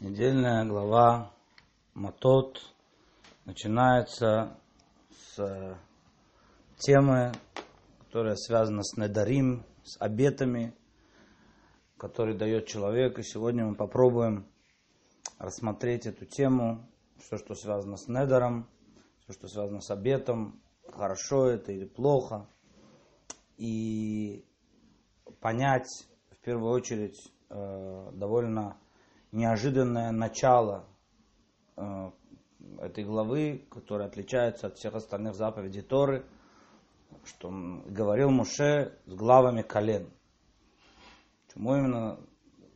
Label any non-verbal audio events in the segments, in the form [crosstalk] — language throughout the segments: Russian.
Недельная глава Матот начинается с темы, которая связана с Недарим, с обетами, которые дает человек. И сегодня мы попробуем рассмотреть эту тему, все, что связано с Недаром, все, что связано с обетом, хорошо это или плохо, и понять в первую очередь э, довольно неожиданное начало э, этой главы, которая отличается от всех остальных заповедей Торы, что говорил Муше с главами колен. Почему именно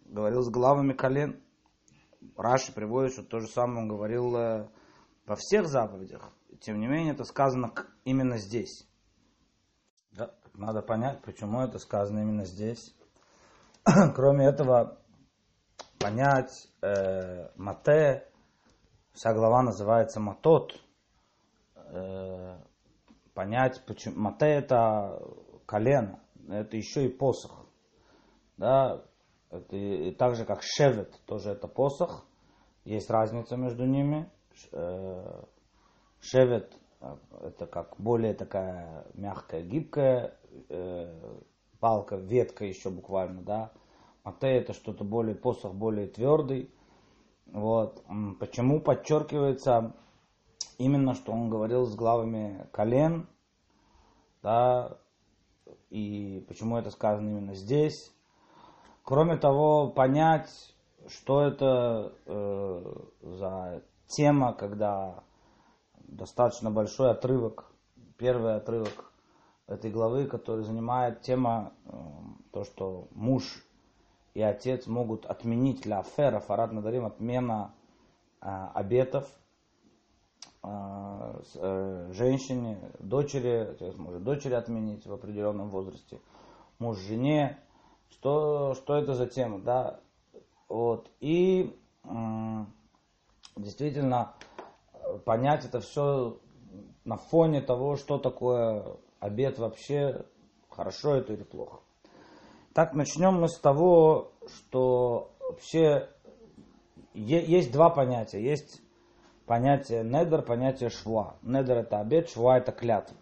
говорил с главами колен? Раши приводит, что то же самое он говорил э, во всех заповедях. Тем не менее, это сказано именно здесь. Надо понять, почему это сказано именно здесь. [clears throat] Кроме этого, понять э, Мате, вся глава называется Матот, э, понять, почему Мате это колено, это еще и посох. Да, это и, так же как Шевет, тоже это посох, есть разница между ними. Э, шевет э, это как более такая мягкая, гибкая э, палка, ветка еще буквально, да, Мате это что-то более, посох более твердый. Вот. Почему подчеркивается именно, что он говорил с главами колен, да, и почему это сказано именно здесь. Кроме того, понять, что это э, за тема, когда достаточно большой отрывок, первый отрывок этой главы, который занимает тема, э, то, что муж и отец могут отменить ля афера, фарад надарим, отмена э, обетов э, э, женщине, дочери, отец может дочери отменить в определенном возрасте, муж жене, что, что это за тема, да, вот, и э, действительно понять это все на фоне того, что такое обед вообще, хорошо это или плохо. Так, начнем мы с того, что вообще есть два понятия. Есть понятие недер, понятие шва. Недер это обед, шва это клятва.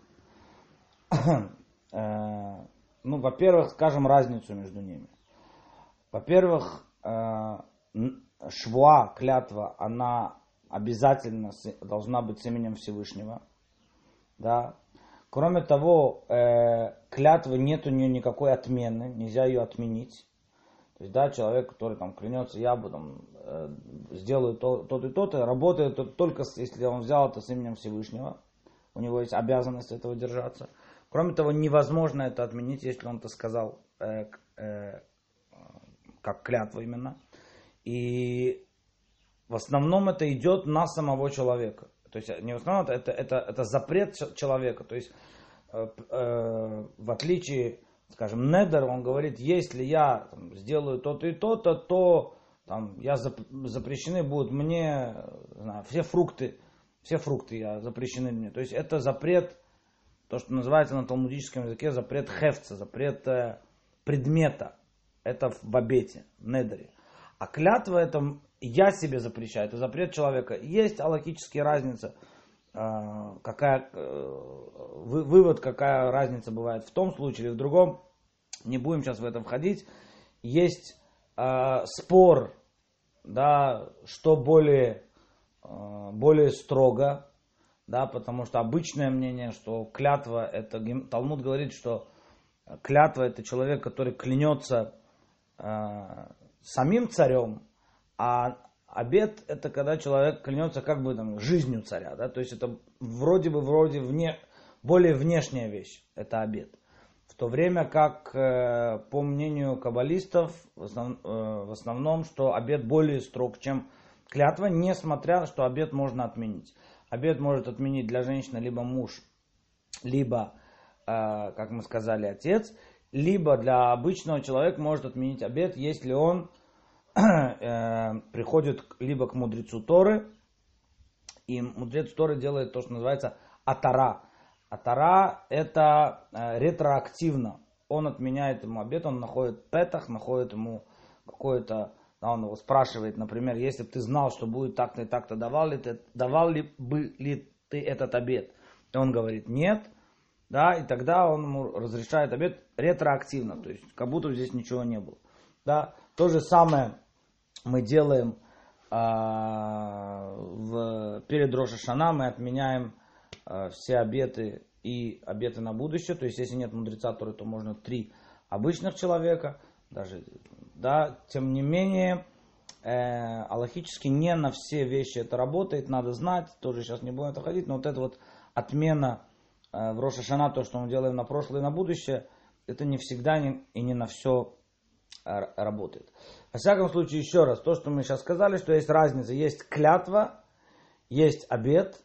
Э, ну, во-первых, скажем разницу между ними. Во-первых, э, шва, клятва, она обязательно должна быть с именем Всевышнего. Да, Кроме того, э, клятвы нет у нее никакой отмены, нельзя ее отменить. То есть, да, человек, который там клянется, я буду там, э, сделаю то, то и то-то, работает только если он взял это с именем Всевышнего. У него есть обязанность этого держаться. Кроме того, невозможно это отменить, если он это сказал э, э, как клятву именно. И в основном это идет на самого человека. То есть не основном, это, это, это запрет человека. То есть э, э, в отличие, скажем, Недер, он говорит, если я там, сделаю то-то и то-то, то там, я зап, запрещены будут мне знаю, все фрукты, все фрукты я запрещены мне. То есть это запрет, то, что называется на талмудическом языке запрет хефца, запрет э, предмета. Это в обете, в Недере. А клятва это я себе запрещаю, это запрет человека. Есть аллахические разницы, а, какая, э, вывод, какая разница бывает в том случае или в другом. Не будем сейчас в это входить. Есть э, спор, да, что более, э, более строго, да, потому что обычное мнение, что клятва, это Талмуд говорит, что клятва это человек, который клянется самим царем, а обед это когда человек клянется как бы там жизнью царя, да, то есть это вроде бы вроде вне, более внешняя вещь, это обед. В то время как, э, по мнению каббалистов, в, основ, э, в основном, что обед более строг, чем клятва, несмотря, что обед можно отменить. Обед может отменить для женщины либо муж, либо, э, как мы сказали, отец, либо для обычного человека может отменить обед, если он приходит либо к мудрецу Торы, и мудрец Торы делает то, что называется атара. Атара это э, ретроактивно. Он отменяет ему обед, он находит петах, находит ему какое-то Да, он его спрашивает, например, если бы ты знал, что будет так-то и так-то, давал ли ты, давал ли бы ли ты этот обед? И он говорит, нет. Да, и тогда он ему разрешает обед ретроактивно, то есть как будто здесь ничего не было. Да, то же самое мы делаем а, в, перед Рошашана, мы отменяем а, все обеты и обеты на будущее. То есть, если нет мудреца, то, то можно три обычных человека. Даже, да, тем не менее, э, аллахически не на все вещи это работает, надо знать, тоже сейчас не будем это ходить, но вот эта вот отмена э, в Рошашана, то, что мы делаем на прошлое и на будущее, это не всегда не, и не на все э, работает. Во всяком случае, еще раз, то, что мы сейчас сказали, что есть разница, есть клятва, есть обед,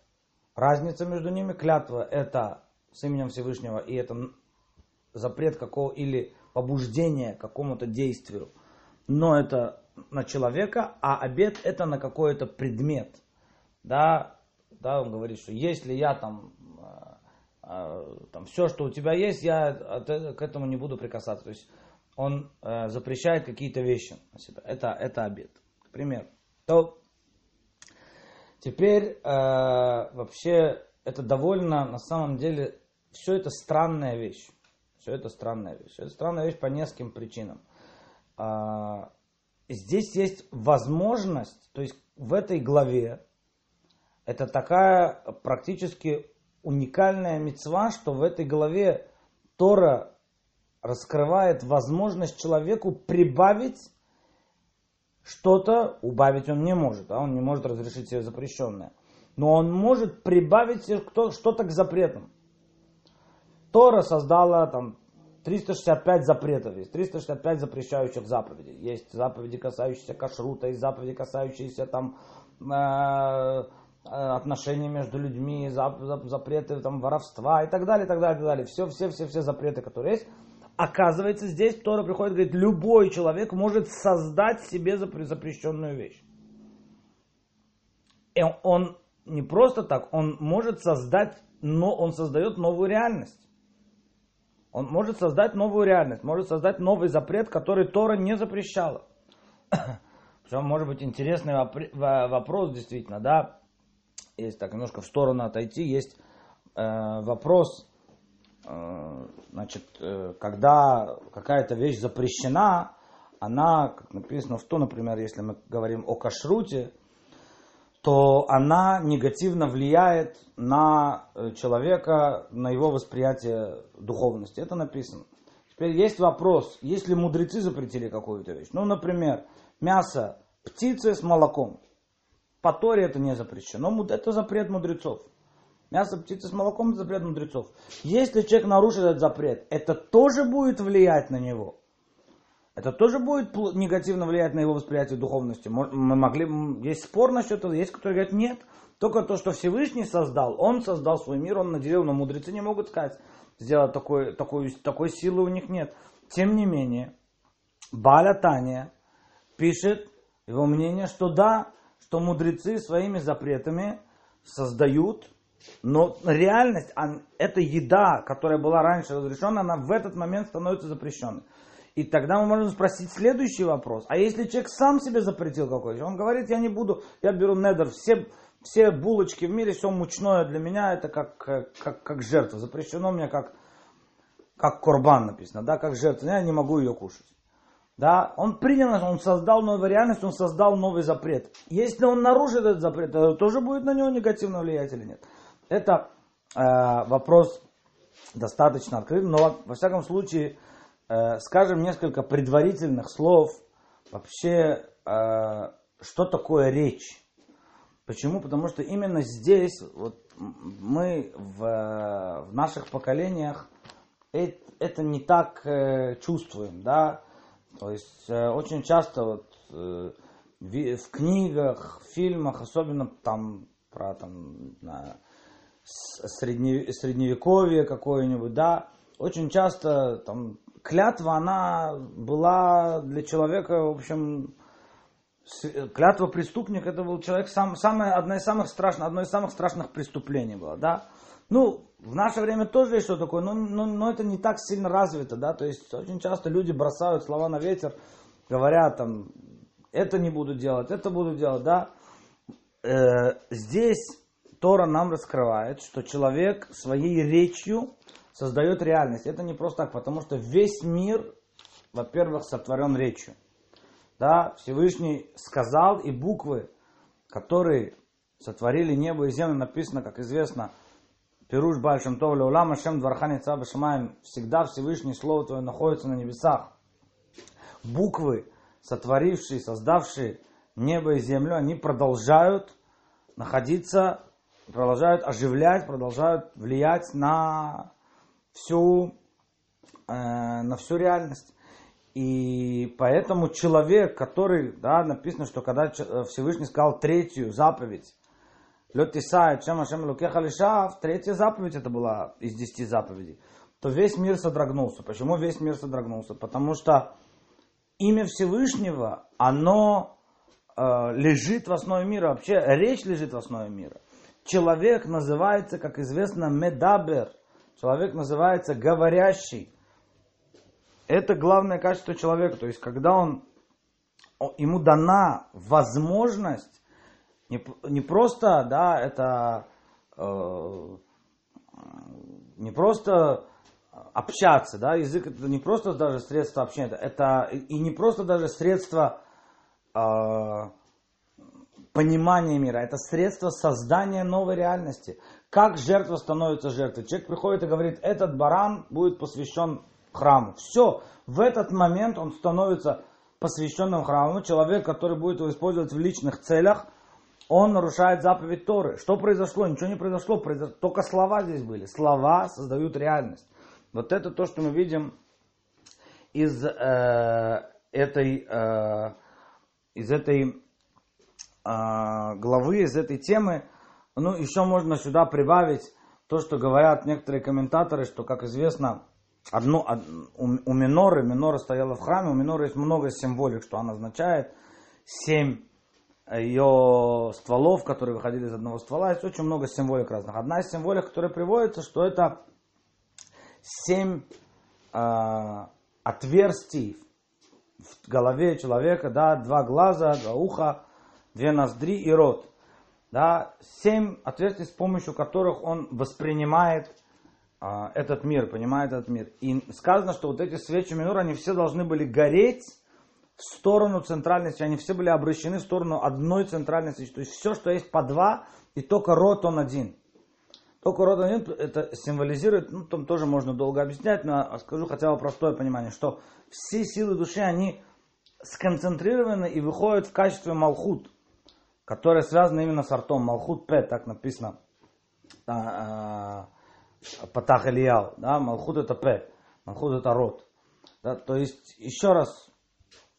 разница между ними, клятва это с именем Всевышнего, и это запрет какого или побуждение к какому-то действию, но это на человека, а обед это на какой-то предмет. Да, да, он говорит, что если я там, э, э, там все, что у тебя есть, я к этому не буду прикасаться. То есть он э, запрещает какие-то вещи на себя. Это, это обед. Пример. То теперь вообще это довольно на самом деле все это странная вещь. Все это странная вещь. Это странная вещь по нескольким причинам. А, здесь есть возможность, то есть в этой главе, это такая практически уникальная мецва, что в этой главе Тора раскрывает возможность человеку прибавить что-то, убавить он не может, а он не может разрешить себе запрещенное. Но он может прибавить что-то к запретам. Тора создала там 365 запретов есть, 365 запрещающих заповедей. Есть заповеди, касающиеся кашрута, есть заповеди, касающиеся там э, отношений между людьми, запреты там, воровства и так далее, и так далее, и так далее. Все, все, все, все запреты, которые есть. Оказывается, здесь Тора приходит и говорит, любой человек может создать себе запрещенную вещь. И он не просто так, он может создать, но он создает новую реальность. Он может создать новую реальность, может создать новый запрет, который Тора не запрещала. [coughs] Причем может быть интересный вопрос действительно, да, есть так немножко в сторону отойти, есть э, вопрос, значит, э, когда какая-то вещь запрещена, она, как написано в то, например, если мы говорим о кашруте, то она негативно влияет на э, человека, на его восприятие духовности. Это написано. Теперь есть вопрос, если мудрецы запретили какую-то вещь. Ну, например, мясо птицы с молоком. По Торе это не запрещено. Это запрет мудрецов. Мясо птицы с молоком это запрет мудрецов. Если человек нарушит этот запрет, это тоже будет влиять на него это тоже будет негативно влиять на его восприятие духовности. Мы могли, есть спор насчет этого, есть, которые говорят, нет, только то, что Всевышний создал, он создал свой мир, он наделил, но мудрецы не могут сказать, сделать такой, такой, такой силы у них нет. Тем не менее, Баля Таня пишет его мнение, что да, что мудрецы своими запретами создают, но реальность, эта еда, которая была раньше разрешена, она в этот момент становится запрещенной. И тогда мы можем спросить следующий вопрос. А если человек сам себе запретил какой-то, он говорит, я не буду, я беру недер, все, все булочки в мире, все мучное для меня, это как, как, как жертва. Запрещено мне как, как корбан написано, да, как жертва. Я не могу ее кушать. Да, он принял, он создал новую реальность, он создал новый запрет. Если он нарушит этот запрет, то тоже будет на него негативно влиять или нет. Это э, вопрос достаточно открытый, но во всяком случае Э, скажем несколько предварительных слов вообще, э, что такое речь. Почему? Потому что именно здесь вот мы в, в наших поколениях это не так э, чувствуем, да. То есть очень часто вот в книгах, в фильмах, особенно там про там средневековье какое-нибудь, да, очень часто там клятва, она была для человека, в общем, клятва преступника, это был человек, сам, самое, одно из самых страшных, одно из самых страшных преступлений было, да. Ну, в наше время тоже есть что такое, но, но, но это не так сильно развито, да, то есть очень часто люди бросают слова на ветер, говорят там, это не буду делать, это буду делать, да. Э, здесь Тора нам раскрывает, что человек своей речью создает реальность. Это не просто так, потому что весь мир, во-первых, сотворен речью. Да, Всевышний сказал, и буквы, которые сотворили небо и землю, написано, как известно, Пируш Большим Товле Улам Ашем Двархани Цаба всегда Всевышний Слово Твое находится на небесах. Буквы, сотворившие, создавшие небо и землю, они продолжают находиться, продолжают оживлять, продолжают влиять на всю, э, на всю реальность. И поэтому человек, который, да, написано, что когда Всевышний сказал третью заповедь, Летисай, чем Ашем Лукеха Лишав, третья заповедь это была из десяти заповедей, то весь мир содрогнулся. Почему весь мир содрогнулся? Потому что имя Всевышнего, оно э, лежит в основе мира. Вообще речь лежит в основе мира. Человек называется, как известно, медабер. Человек называется говорящий. Это главное качество человека. То есть, когда он, ему дана возможность не, не просто, да, это э, не просто общаться, да, язык это не просто даже средство общения, это и не просто даже средство э, понимания мира, это средство создания новой реальности. Как жертва становится жертвой? Человек приходит и говорит, этот баран будет посвящен храму. Все, в этот момент он становится посвященным храму. Человек, который будет его использовать в личных целях, он нарушает заповедь Торы. Что произошло? Ничего не произошло, только слова здесь были. Слова создают реальность. Вот это то, что мы видим из э, этой, э, из этой главы, из этой темы. Ну, еще можно сюда прибавить то, что говорят некоторые комментаторы, что, как известно, одно, у, у миноры, минора стояла в храме, у миноры есть много символик, что она означает. Семь ее стволов, которые выходили из одного ствола. Есть очень много символик разных. Одна из символик, которая приводится, что это семь э, отверстий в голове человека, да, два глаза, два уха, две ноздри и рот. Да, семь отверстий, с помощью которых он воспринимает э, этот мир, понимает этот мир. И сказано, что вот эти свечи минора, они все должны были гореть в сторону центральной свечи. Они все были обращены в сторону одной центральной свечи. То есть все, что есть по два, и только рот он один. Только рот один, это символизирует, ну там тоже можно долго объяснять, но скажу хотя бы простое понимание, что все силы души, они сконцентрированы и выходят в качестве малхут, которое связано именно с артом. Малхут П, так написано. А, а, Патах Ильяу, да, Малхут это П, Малхут это рот. Да, то есть, еще раз,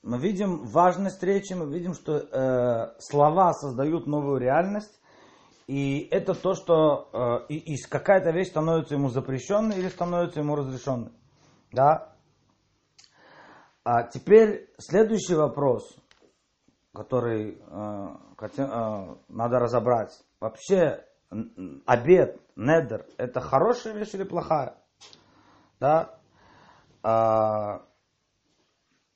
мы видим важность речи, мы видим, что э, слова создают новую реальность, и это то, что э, и, и какая-то вещь становится ему запрещенной или становится ему разрешенной. Да? А теперь следующий вопрос, который э, хотя, э, надо разобрать. Вообще обед, недер, это хорошая вещь или плохая? Да? А,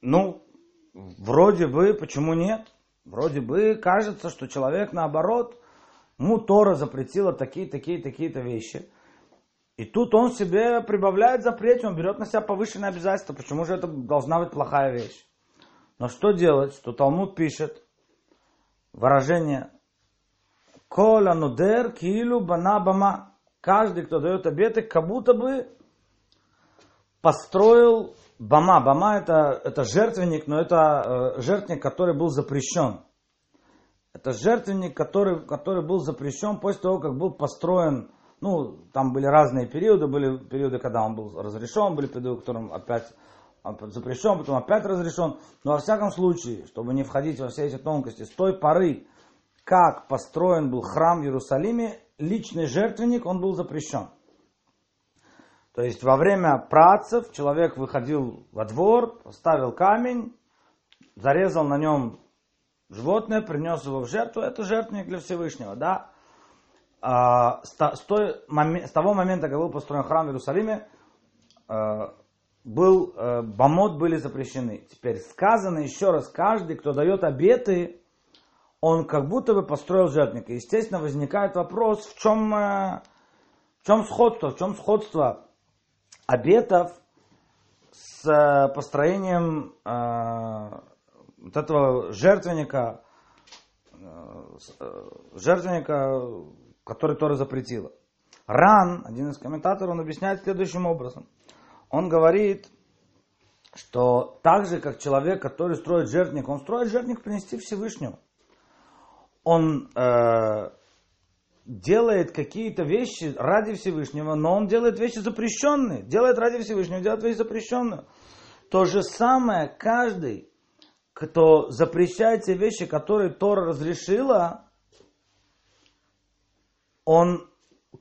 ну, вроде бы, почему нет? Вроде бы кажется, что человек наоборот, ему Тора запретила такие, такие, такие-то вещи. И тут он себе прибавляет запрет, он берет на себя повышенные обязательства. Почему же это должна быть плохая вещь? Но что делать? Что Талмуд пишет выражение Кола нудер килу бана бама. Каждый, кто дает обеты, как будто бы построил Бама. Бама это, это жертвенник, но это э, жертвенник, который был запрещен. Это жертвенник, который, который был запрещен после того, как был построен, ну, там были разные периоды, были периоды, когда он был разрешен, были периоды, в котором опять запрещен, потом опять разрешен. Но во всяком случае, чтобы не входить во все эти тонкости, с той поры, как построен был храм в Иерусалиме, личный жертвенник, он был запрещен. То есть во время працев человек выходил во двор, поставил камень, зарезал на нем животное, принес его в жертву. Это жертвенник для Всевышнего, да. А, с, с того момента, как был построен храм в Иерусалиме, а, был, э, бамот были запрещены. Теперь сказано еще раз, каждый, кто дает обеты, он как будто бы построил жертвенник. И, естественно, возникает вопрос, в чем, э, в чем сходство, в чем сходство обетов с э, построением э, вот этого жертвенника, э, э, жертвенника, который Тора запретила. Ран, один из комментаторов, он объясняет следующим образом. Он говорит, что так же, как человек, который строит жертвенник, он строит жертвенник принести Всевышнему. Он э, делает какие-то вещи ради Всевышнего, но он делает вещи запрещенные. Делает ради Всевышнего, делает вещи запрещенные. То же самое каждый, кто запрещает те вещи, которые Тора разрешила, он,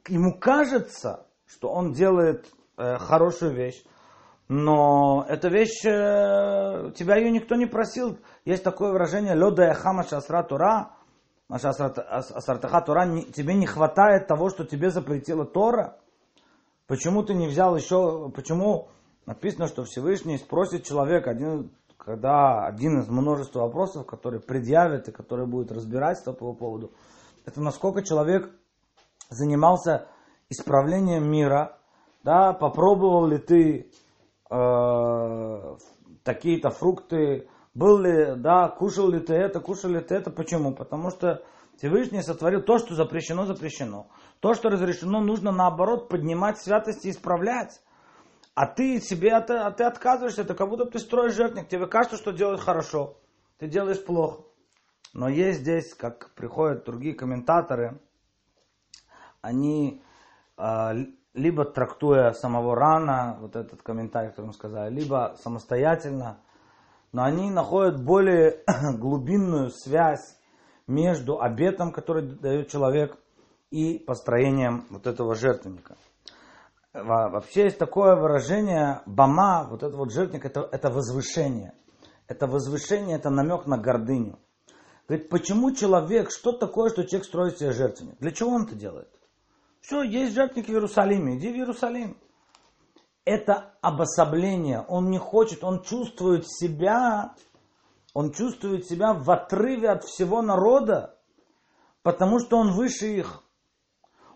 ему кажется, что он делает хорошую вещь, но эта вещь, э, тебя ее никто не просил. Есть такое выражение «Лёда яхама шасра Тора», Асартаха Тора, тебе не хватает того, что тебе запретила Тора? Почему ты не взял еще, почему написано, что Всевышний спросит человека, один, когда один из множества вопросов, которые предъявят и которые будут разбираться по поводу, это насколько человек занимался исправлением мира, да, попробовал ли ты э, такие-то фрукты, был ли, да, кушал ли ты это, кушал ли ты это, почему? Потому что Всевышний сотворил то, что запрещено, запрещено. То, что разрешено, нужно наоборот поднимать святость и исправлять. А ты себе, ты, а ты отказываешься, это как будто ты строишь жертвник, тебе кажется, что делаешь хорошо, ты делаешь плохо. Но есть здесь, как приходят другие комментаторы, они э, либо трактуя самого рана, вот этот комментарий, который мы сказали, либо самостоятельно, но они находят более [clears throat] глубинную связь между обетом, который дает человек, и построением вот этого жертвенника. Вообще есть такое выражение бама, вот этот вот жертвенник, это, это возвышение. Это возвышение, это намек на гордыню. Говорит, почему человек, что такое, что человек строит себе жертвенник? Для чего он это делает? Все, есть жертвенник в Иерусалиме, иди в Иерусалим. Это обособление. Он не хочет, он чувствует себя, он чувствует себя в отрыве от всего народа, потому что он выше их.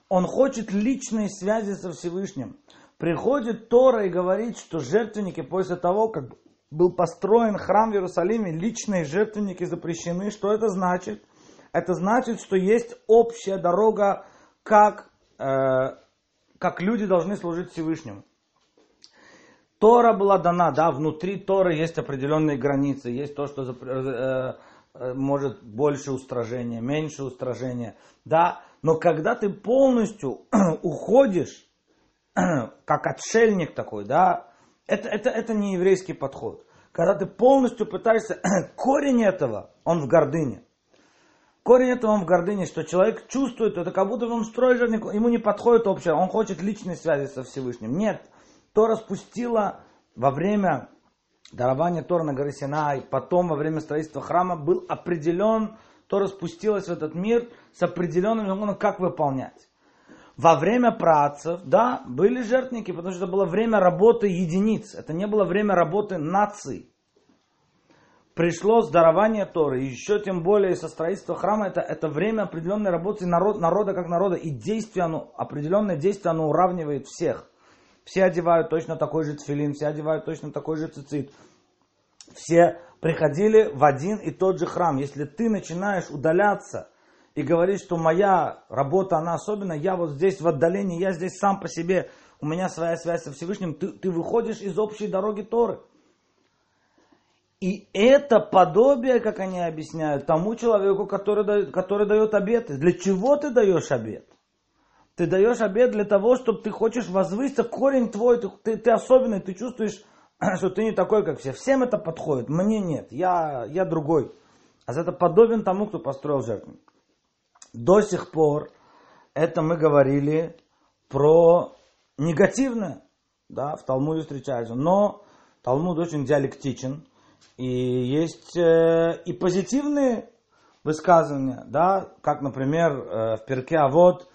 Он хочет личной связи со Всевышним. Приходит Тора и говорит, что жертвенники после того, как был построен храм в Иерусалиме, личные жертвенники запрещены. Что это значит? Это значит, что есть общая дорога, как, как люди должны служить Всевышнему. Тора была дана, да, внутри Торы есть определенные границы, есть то, что э, э, может больше устражения, меньше устражения, да, но когда ты полностью [clears throat] уходишь, [clears throat] как отшельник такой, да, это, это, это не еврейский подход. Когда ты полностью пытаешься, [clears throat] корень этого, он в гордыне. Корень этого в гордыне, что человек чувствует, это как будто он строит жертвенник, ему не подходит общее, он хочет личной связи со Всевышним. Нет, Тора спустила во время дарования Тора на горе Синай, потом во время строительства храма был определен, Тора спустилась в этот мир с определенным законом, как выполнять. Во время працев, да, были жертвники, потому что это было время работы единиц, это не было время работы наций. Пришло дарование Торы, еще тем более со строительства храма, это, это время определенной работы народ, народа как народа, и действие, оно, определенное действие, оно уравнивает всех. Все одевают точно такой же тфилин, все одевают точно такой же цицит. Все приходили в один и тот же храм. Если ты начинаешь удаляться и говоришь, что моя работа, она особенная, я вот здесь в отдалении, я здесь сам по себе, у меня своя связь со Всевышним, ты, ты выходишь из общей дороги Торы. И это подобие, как они объясняют, тому человеку, который дает, который дает обеты. Для чего ты даешь обет? Ты даешь обед для того, чтобы ты хочешь возвыситься, корень твой, ты, ты, ты особенный, ты чувствуешь, [clears throat] что ты не такой, как все. Всем это подходит, мне нет, я, я другой. А это подобен тому, кто построил жертвенник. До сих пор это мы говорили про негативное, да, в Талмуде встречается. Но Талмуд очень диалектичен, и есть э, и позитивные высказывания, да, как, например, э, в перке А вот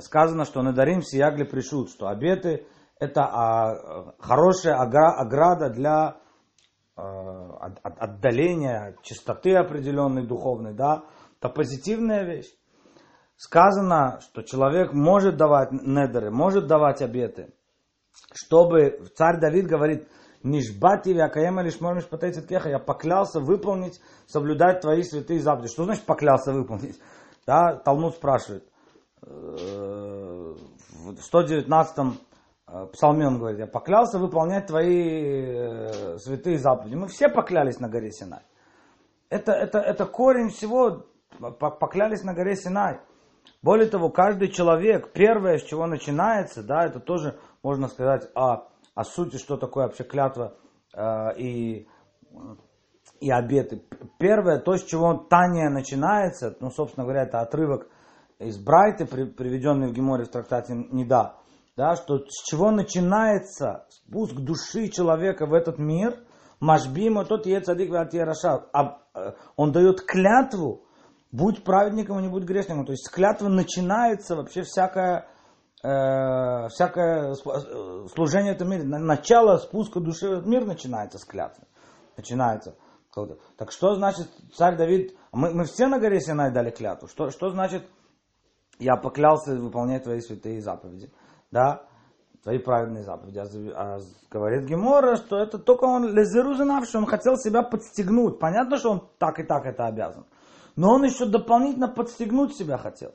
сказано, что надарим сиягли пришут, что обеты это а, хорошая ограда для а, отдаления, чистоты определенной духовной, да, это позитивная вещь. Сказано, что человек может давать недеры, может давать обеты, чтобы царь Давид говорит, Нишбати вякаема лишь можешь кеха. Я поклялся выполнить, соблюдать твои святые заповеди. Что значит поклялся выполнить? Да, Талмуд спрашивает. Э, в 119 э, псалме он говорит, я поклялся выполнять твои э, святые заповеди. Мы все поклялись на горе Синай. Это, это, это корень всего, поклялись на горе Синай. Более того, каждый человек, первое, с чего начинается, да, это тоже можно сказать о о сути, что такое вообще клятва э, и, и обеты. Первое, то, с чего Таня начинается, ну, собственно говоря, это отрывок из Брайты, при, приведенный в Геморе в трактате Неда, да, что с чего начинается спуск души человека в этот мир, Машбима, тот ецадик раша, а, э, он дает клятву, будь праведником и не будь грешником. То есть с клятвы начинается вообще всякая э, всякое э, служение в этом мире, начало спуска души в этот мир начинается с клятвы. Начинается. Так что значит царь Давид, мы, мы все на горе Синай дали клятву. Что, что значит я поклялся выполнять твои святые заповеди? Да, твои праведные заповеди. А, а говорит Гемора, что это только он лезеру что он хотел себя подстегнуть. Понятно, что он так и так это обязан. Но он еще дополнительно подстегнуть себя хотел.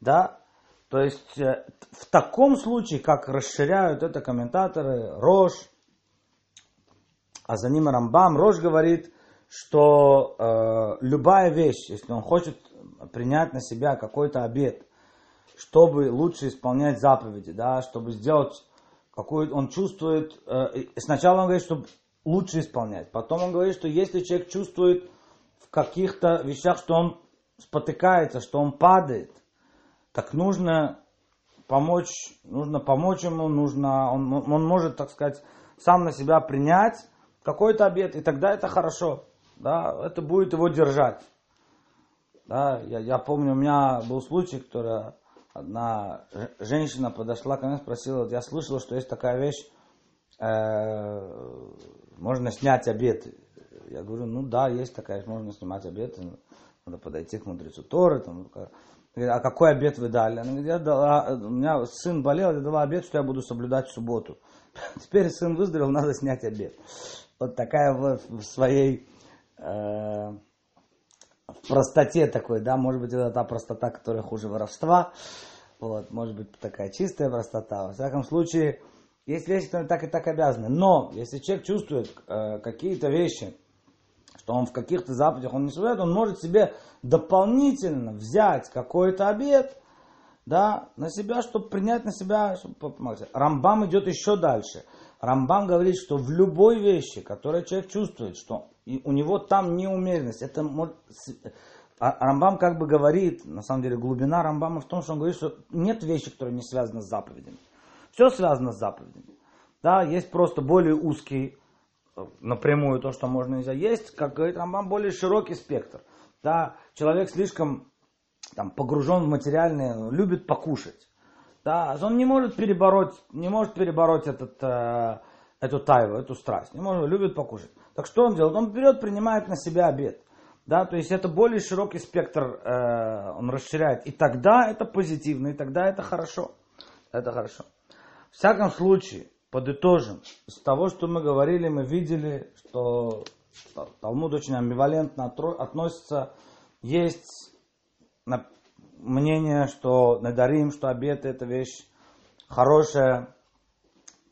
Да, то есть э, в таком случае, как расширяют это комментаторы, Рош, а за ним Рамбам, Рош говорит, что э, любая вещь, если он хочет принять на себя какой-то обед, чтобы лучше исполнять заповеди, да, чтобы сделать какую он чувствует, э, сначала он говорит, чтобы лучше исполнять, потом он говорит, что если человек чувствует в каких-то вещах, что он спотыкается, что он падает, так нужно помочь, нужно помочь ему, нужно, он, он может, так сказать, сам на себя принять какой-то обед, и тогда это хорошо, да, это будет его держать. Да, я, я помню, у меня был случай, который одна женщина подошла ко мне, спросила, я слышала, что есть такая вещь, э, можно снять обед. Я говорю, ну да, есть такая вещь, можно снимать обед, надо подойти к мудрецу Торы, там, а какой обед вы дали? Она говорит, я дала, у меня сын болел, я дала обед, что я буду соблюдать субботу. [laughs] Теперь сын выздоровел, надо снять обед. Вот такая вот в своей э, в простоте такой, да, может быть, это та простота, которая хуже воровства. Вот, может быть, такая чистая простота. Во всяком случае, есть вещи, которые так и так обязаны. Но, если человек чувствует э, какие-то вещи, что он в каких-то заповедях он не соблюдает, он может себе дополнительно взять какой-то обед, да, на себя, чтобы принять на себя, чтобы помогать. Рамбам идет еще дальше. Рамбам говорит, что в любой вещи, которую человек чувствует, что у него там неумеренность, это может... А Рамбам как бы говорит, на самом деле глубина Рамбама в том, что он говорит, что нет вещи, которые не связаны с заповедями. Все связано с заповедями. Да, есть просто более узкий напрямую то, что можно нельзя. Есть, как говорит Рамбам, более широкий спектр. Да, человек слишком там, погружен в материальное, любит покушать. Да, он не может перебороть, не может перебороть этот, э, эту тайву, эту страсть. Не может, любит покушать. Так что он делает? Он берет, принимает на себя обед. Да, то есть это более широкий спектр э, он расширяет. И тогда это позитивно, и тогда это хорошо. Это хорошо. В всяком случае, подытожим. Из того, что мы говорили, мы видели, что Талмуд очень амбивалентно относится. Есть мнение, что надарим, что обед это вещь хорошая,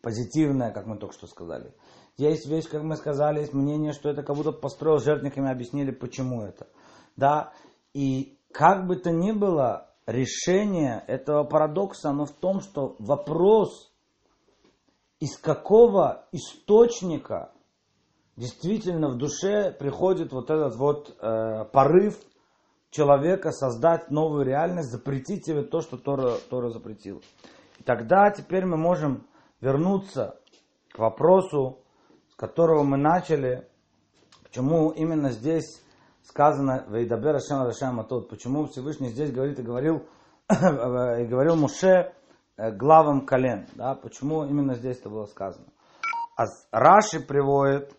позитивная, как мы только что сказали. Есть вещь, как мы сказали, есть мнение, что это как будто построил жертвниками, объяснили, почему это. Да, и как бы то ни было, решение этого парадокса, оно в том, что вопрос из какого источника действительно в душе приходит вот этот вот э, порыв человека создать новую реальность, запретить себе то, что Тора, Тора запретил. И тогда теперь мы можем вернуться к вопросу, с которого мы начали, почему именно здесь сказано Вейдабер Ашем Рашем Атот, почему Всевышний здесь говорит и говорил, [coughs] и говорил Муше, главам колен. Да? Почему именно здесь это было сказано? А Раши приводит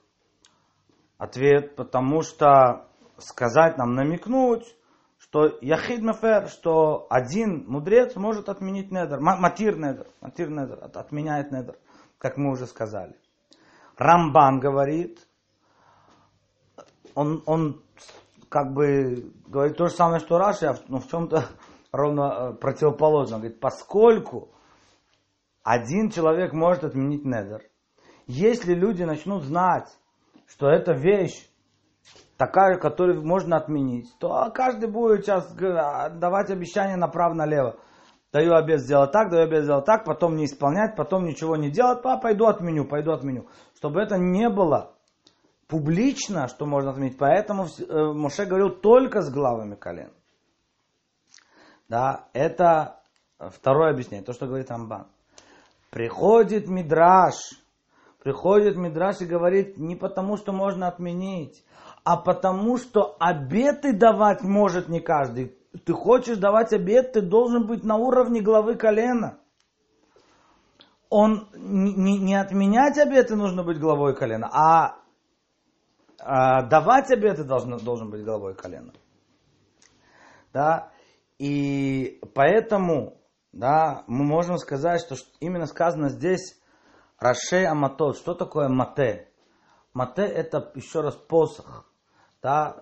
ответ, потому что сказать нам, намекнуть, что Яхид Мефер, что один мудрец может отменить недер, матир недер, матир недер, отменяет недер, как мы уже сказали. Рамбан говорит, он, он как бы говорит то же самое, что Раши, но ну, в чем-то ровно э, противоположно. Говорит, поскольку один человек может отменить недер, если люди начнут знать, что эта вещь такая, которую можно отменить, то каждый будет сейчас давать обещания направо-налево. Даю обед сделать так, даю обед сделать так, потом не исполнять, потом ничего не делать, а пойду отменю, пойду отменю. Чтобы это не было публично, что можно отменить. Поэтому э, Моше говорил только с главами колен. Да, это второе объяснение, то, что говорит Амбан. Приходит Мидраш, приходит Мидраш и говорит не потому, что можно отменить, а потому, что обеты давать может не каждый. Ты хочешь давать обет, ты должен быть на уровне главы колена. Он не, не отменять обеты нужно быть главой колена, а, а давать обеты должен, должен быть главой колена. Да? И поэтому да, мы можем сказать, что именно сказано здесь Раше Аматот. Что такое мате? Мате это еще раз посох да,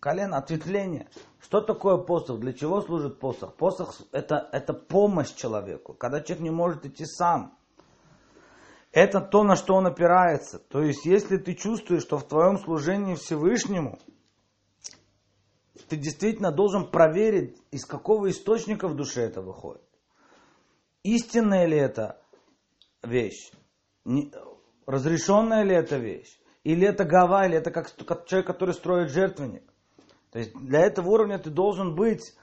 колено, ответвление. Что такое посох? Для чего служит посох? Посох это, это помощь человеку, когда человек не может идти сам. Это то, на что он опирается. То есть, если ты чувствуешь, что в твоем служении Всевышнему, ты действительно должен проверить, из какого источника в душе это выходит. Истинная ли это вещь? Разрешенная ли эта вещь? Или это гава, или это как человек, который строит жертвенник. То есть для этого уровня ты должен быть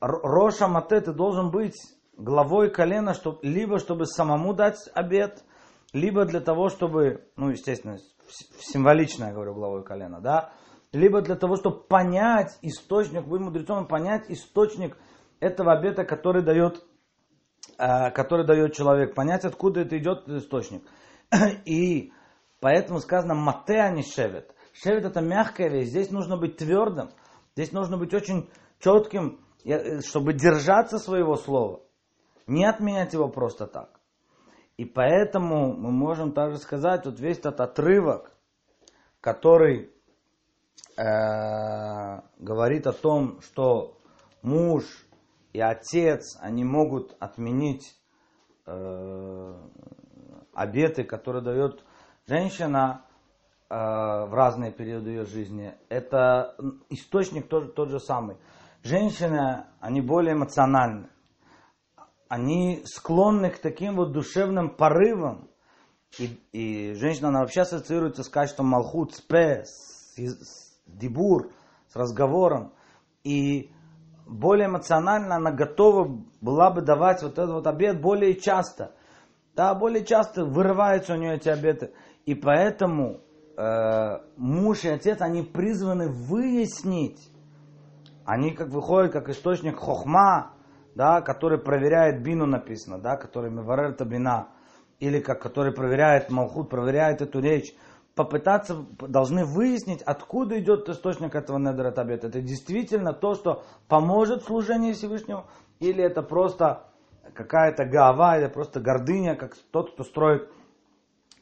Роша Мате, ты должен быть главой колена, чтобы, либо чтобы самому дать обед, либо для того, чтобы, ну, естественно, символично я говорю главой колена, да, либо для того, чтобы понять источник, быть мудрецом и понять источник этого обета, который дает, э, который дает человек, понять, откуда это идет источник. [clears throat] И Поэтому сказано мате, а не шевет. Шевет это мягкая вещь. Здесь нужно быть твердым. Здесь нужно быть очень четким, э, чтобы держаться своего слова. Не отменять его просто так. И поэтому мы можем также сказать, вот весь этот отрывок, который э, говорит о том, что муж и отец, они могут отменить э, обеты, которые дает Женщина э, в разные периоды ее жизни, это источник тот, тот же самый. Женщины, они более эмоциональны. Они склонны к таким вот душевным порывам. И, и женщина, она вообще ассоциируется с качеством малхут, спе, с, с дебур, с разговором. И более эмоционально она готова была бы давать вот этот вот обед более часто. Да, более часто вырываются у нее эти обеты. И поэтому э, муж и отец, они призваны выяснить, они как выходят как источник хохма, да, который проверяет бину написано, да, который миварер бина, или как который проверяет малхут, проверяет эту речь, попытаться, должны выяснить, откуда идет источник этого табета. Это действительно то, что поможет служению Всевышнему, или это просто какая-то гава, или просто гордыня, как тот, кто строит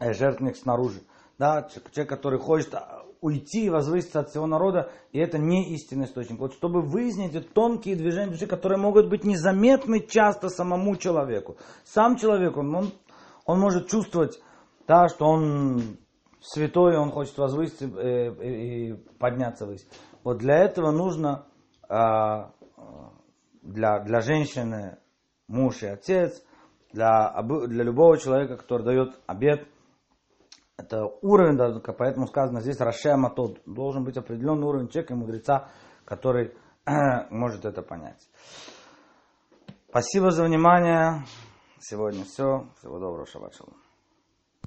Э, жертвенник снаружи. Да, человек, который хочет а, уйти и возвыситься от всего народа, и это не истинный источник. Вот чтобы выяснить эти тонкие движения души, которые могут быть незаметны часто самому человеку. Сам человек, он, он, он может чувствовать, да, что он святой, он хочет возвыситься э, и подняться ввысь. Вот для этого нужно а, для, для женщины муж и отец, для, для любого человека, который дает обед – это уровень, поэтому сказано здесь Рашема тот. Должен быть определенный уровень человека и мудреца, который [clears throat] может это понять. Спасибо за внимание. Сегодня все. Всего доброго. Шаббат.